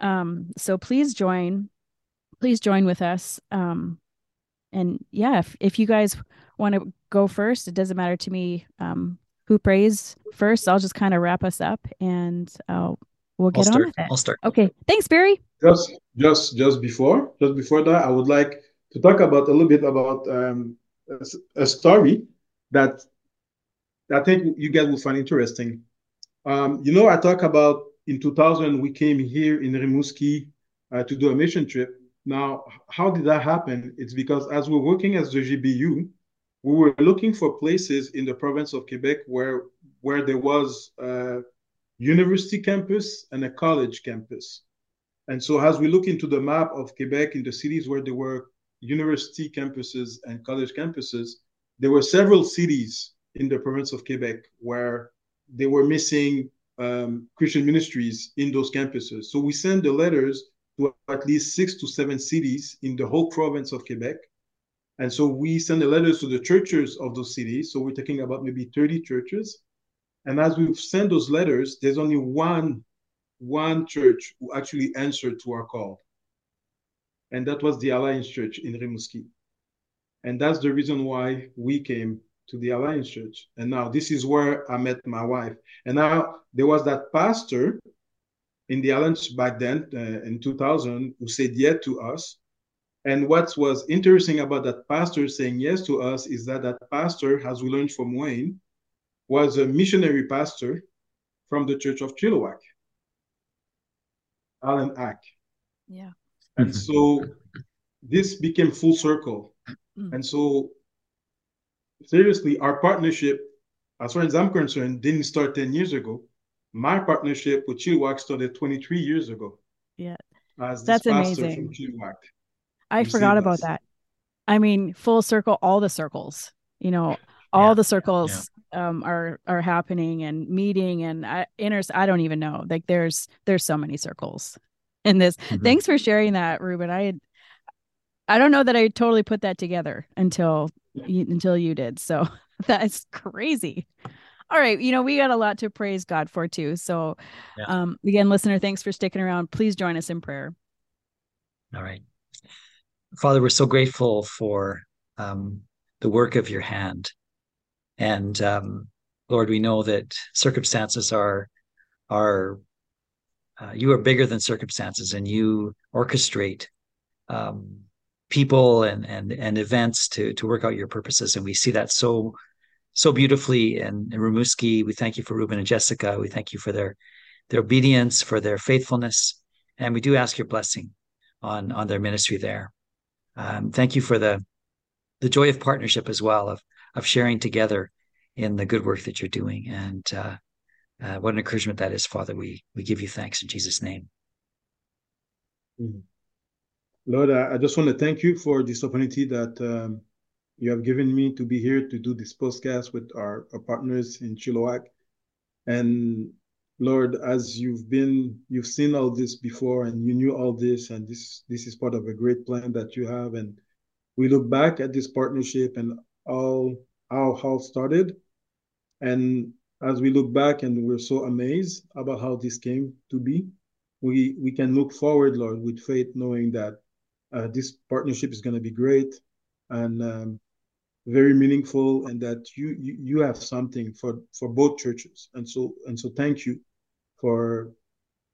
Um so please join please join with us um and yeah if, if you guys want to go first it doesn't matter to me um who prays first i'll just kind of wrap us up and i'll we'll get I'll on start. with it. I'll start. Okay. Thanks, Barry. Just just just before just before that, I would like to talk about a little bit about um, a, a story that I think you guys will find interesting. Um, you know, I talk about in 2000 we came here in Rimouski uh, to do a mission trip. Now, how did that happen? It's because as we're working as the GBU, we were looking for places in the province of Quebec where where there was a university campus and a college campus. And so as we look into the map of Quebec in the cities where there were university campuses and college campuses, there were several cities in the province of Quebec where they were missing um, Christian ministries in those campuses. So we sent the letters to at least six to seven cities in the whole province of Quebec. And so we send the letters to the churches of those cities. So we're talking about maybe 30 churches. And as we send those letters, there's only one one church who actually answered to our call. And that was the Alliance Church in Rimouski. And that's the reason why we came to the Alliance Church. And now this is where I met my wife. And now there was that pastor in the Alliance back then uh, in 2000 who said yes to us. And what was interesting about that pastor saying yes to us is that that pastor, as we learned from Wayne, was a missionary pastor from the Church of Chilliwack, Alan Ack. Yeah. And so this became full circle. Mm. And so seriously, our partnership, as far as I'm concerned, didn't start 10 years ago. My partnership with Chilliwack started 23 years ago. Yeah. That's amazing. I forgot about us. that. I mean, full circle, all the circles, you know, all yeah. the circles yeah. um, are are happening and meeting and I, inners. I don't even know. Like there's there's so many circles in this. Mm-hmm. Thanks for sharing that, Ruben. I had, I don't know that I totally put that together until until you did. So that's crazy. All right, you know, we got a lot to praise God for too. So yeah. um again, listener, thanks for sticking around. Please join us in prayer. All right. Father, we're so grateful for um the work of your hand. And um Lord, we know that circumstances are are uh, you are bigger than circumstances and you orchestrate um, people and and and events to to work out your purposes and we see that so so beautifully in, in Rimouski. We thank you for Ruben and Jessica. We thank you for their their obedience, for their faithfulness, and we do ask your blessing on on their ministry there. Um, thank you for the the joy of partnership as well of of sharing together in the good work that you're doing. And uh, uh, what an encouragement that is, Father. We we give you thanks in Jesus' name. Mm-hmm. Lord, I, I, just want to thank you for this opportunity that um, you have given me to be here to do this podcast with our, our partners in Chilliwack. And Lord, as you've been, you've seen all this before, and you knew all this, and this this is part of a great plan that you have. And we look back at this partnership and all how how started, and as we look back and we're so amazed about how this came to be, we we can look forward, Lord, with faith, knowing that uh, this partnership is going to be great and um, very meaningful and that you, you you have something for for both churches and so and so thank you for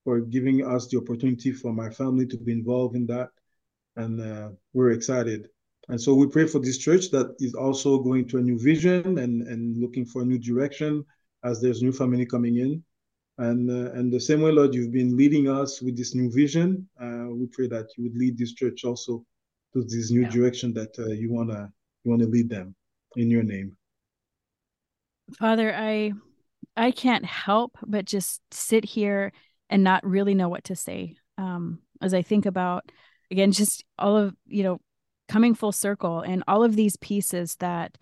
for giving us the opportunity for my family to be involved in that and uh, we're excited and so we pray for this church that is also going to a new vision and and looking for a new direction as there's new family coming in and, uh, and the same way, Lord, you've been leading us with this new vision. Uh, we pray that you would lead this church also to this new yeah. direction that uh, you wanna you wanna lead them in your name. Father, I I can't help but just sit here and not really know what to say. Um, as I think about again, just all of you know, coming full circle and all of these pieces that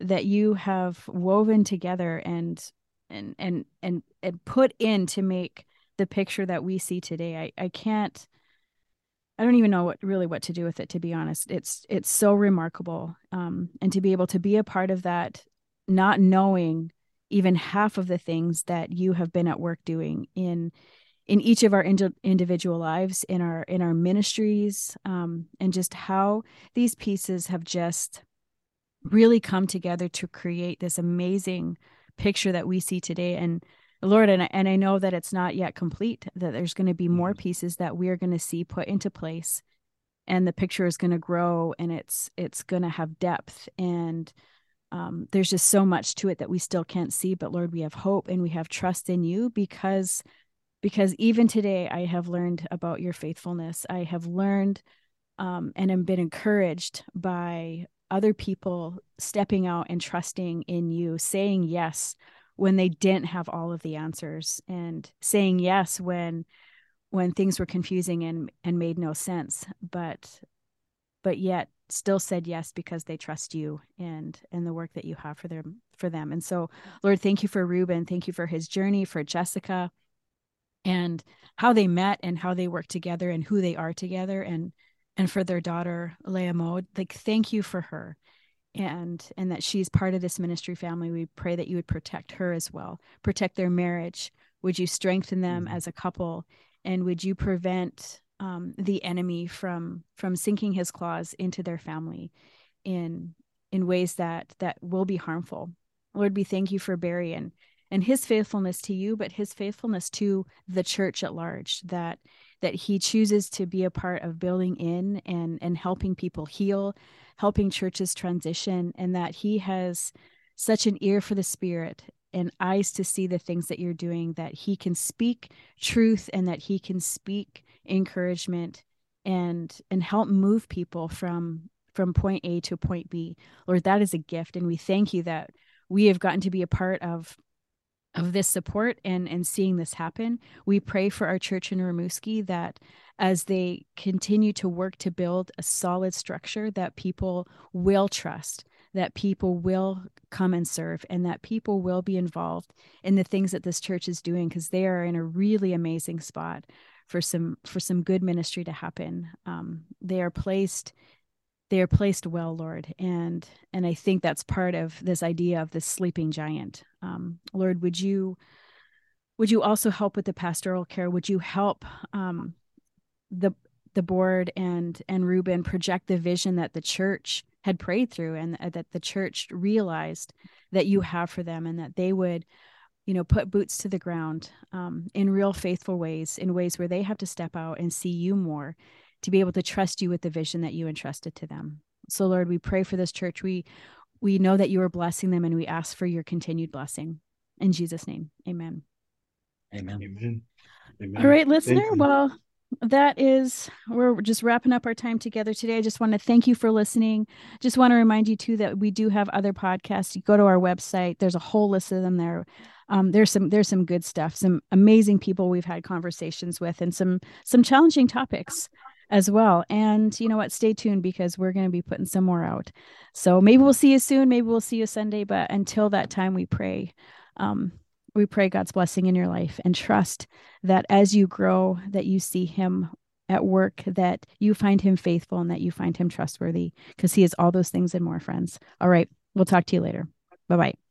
that you have woven together and and and and and put in to make the picture that we see today i i can't i don't even know what really what to do with it to be honest. It's it's so remarkable um and to be able to be a part of that not knowing even half of the things that you have been at work doing in in each of our ind- individual lives in our in our ministries um, and just how these pieces have just really come together to create this amazing picture that we see today. And lord and, and i know that it's not yet complete that there's going to be more mm-hmm. pieces that we're going to see put into place and the picture is going to grow and it's it's going to have depth and um, there's just so much to it that we still can't see but lord we have hope and we have trust in you because because even today i have learned about your faithfulness i have learned um, and have been encouraged by other people stepping out and trusting in you saying yes when they didn't have all of the answers and saying yes when when things were confusing and and made no sense but but yet still said yes because they trust you and and the work that you have for them for them. And so lord thank you for ruben thank you for his journey for jessica and how they met and how they work together and who they are together and and for their daughter leah mode like thank you for her and and that she's part of this ministry family we pray that you would protect her as well. Protect their marriage. Would you strengthen them mm-hmm. as a couple? And would you prevent um, the enemy from from sinking his claws into their family in in ways that that will be harmful? Lord we thank you for barry and and his faithfulness to you but his faithfulness to the church at large that that he chooses to be a part of building in and and helping people heal helping churches transition and that he has such an ear for the spirit and eyes to see the things that you're doing that he can speak truth and that he can speak encouragement and and help move people from from point A to point B. Lord, that is a gift and we thank you that we have gotten to be a part of of this support and and seeing this happen. We pray for our church in Rimouski that as they continue to work to build a solid structure that people will trust that people will come and serve and that people will be involved in the things that this church is doing because they are in a really amazing spot for some for some good ministry to happen um, they are placed they are placed well lord and and i think that's part of this idea of the sleeping giant. Um, lord would you would you also help with the pastoral care? Would you help um, the the board and and Ruben project the vision that the church had prayed through and uh, that the church realized that you have for them and that they would you know put boots to the ground um, in real faithful ways in ways where they have to step out and see you more to be able to trust you with the vision that you entrusted to them. So lord we pray for this church. We we know that you are blessing them and we ask for your continued blessing. In jesus name amen. Amen. Amen, amen. all right listener well that is we're just wrapping up our time together today. I just want to thank you for listening. Just want to remind you too that we do have other podcasts. You go to our website there's a whole list of them there. Um, there's some there's some good stuff some amazing people we've had conversations with and some some challenging topics as well and you know what stay tuned because we're going to be putting some more out so maybe we'll see you soon maybe we'll see you sunday but until that time we pray um, we pray God's blessing in your life and trust that as you grow, that you see Him at work, that you find Him faithful and that you find Him trustworthy because He is all those things and more, friends. All right. We'll talk to you later. Bye bye.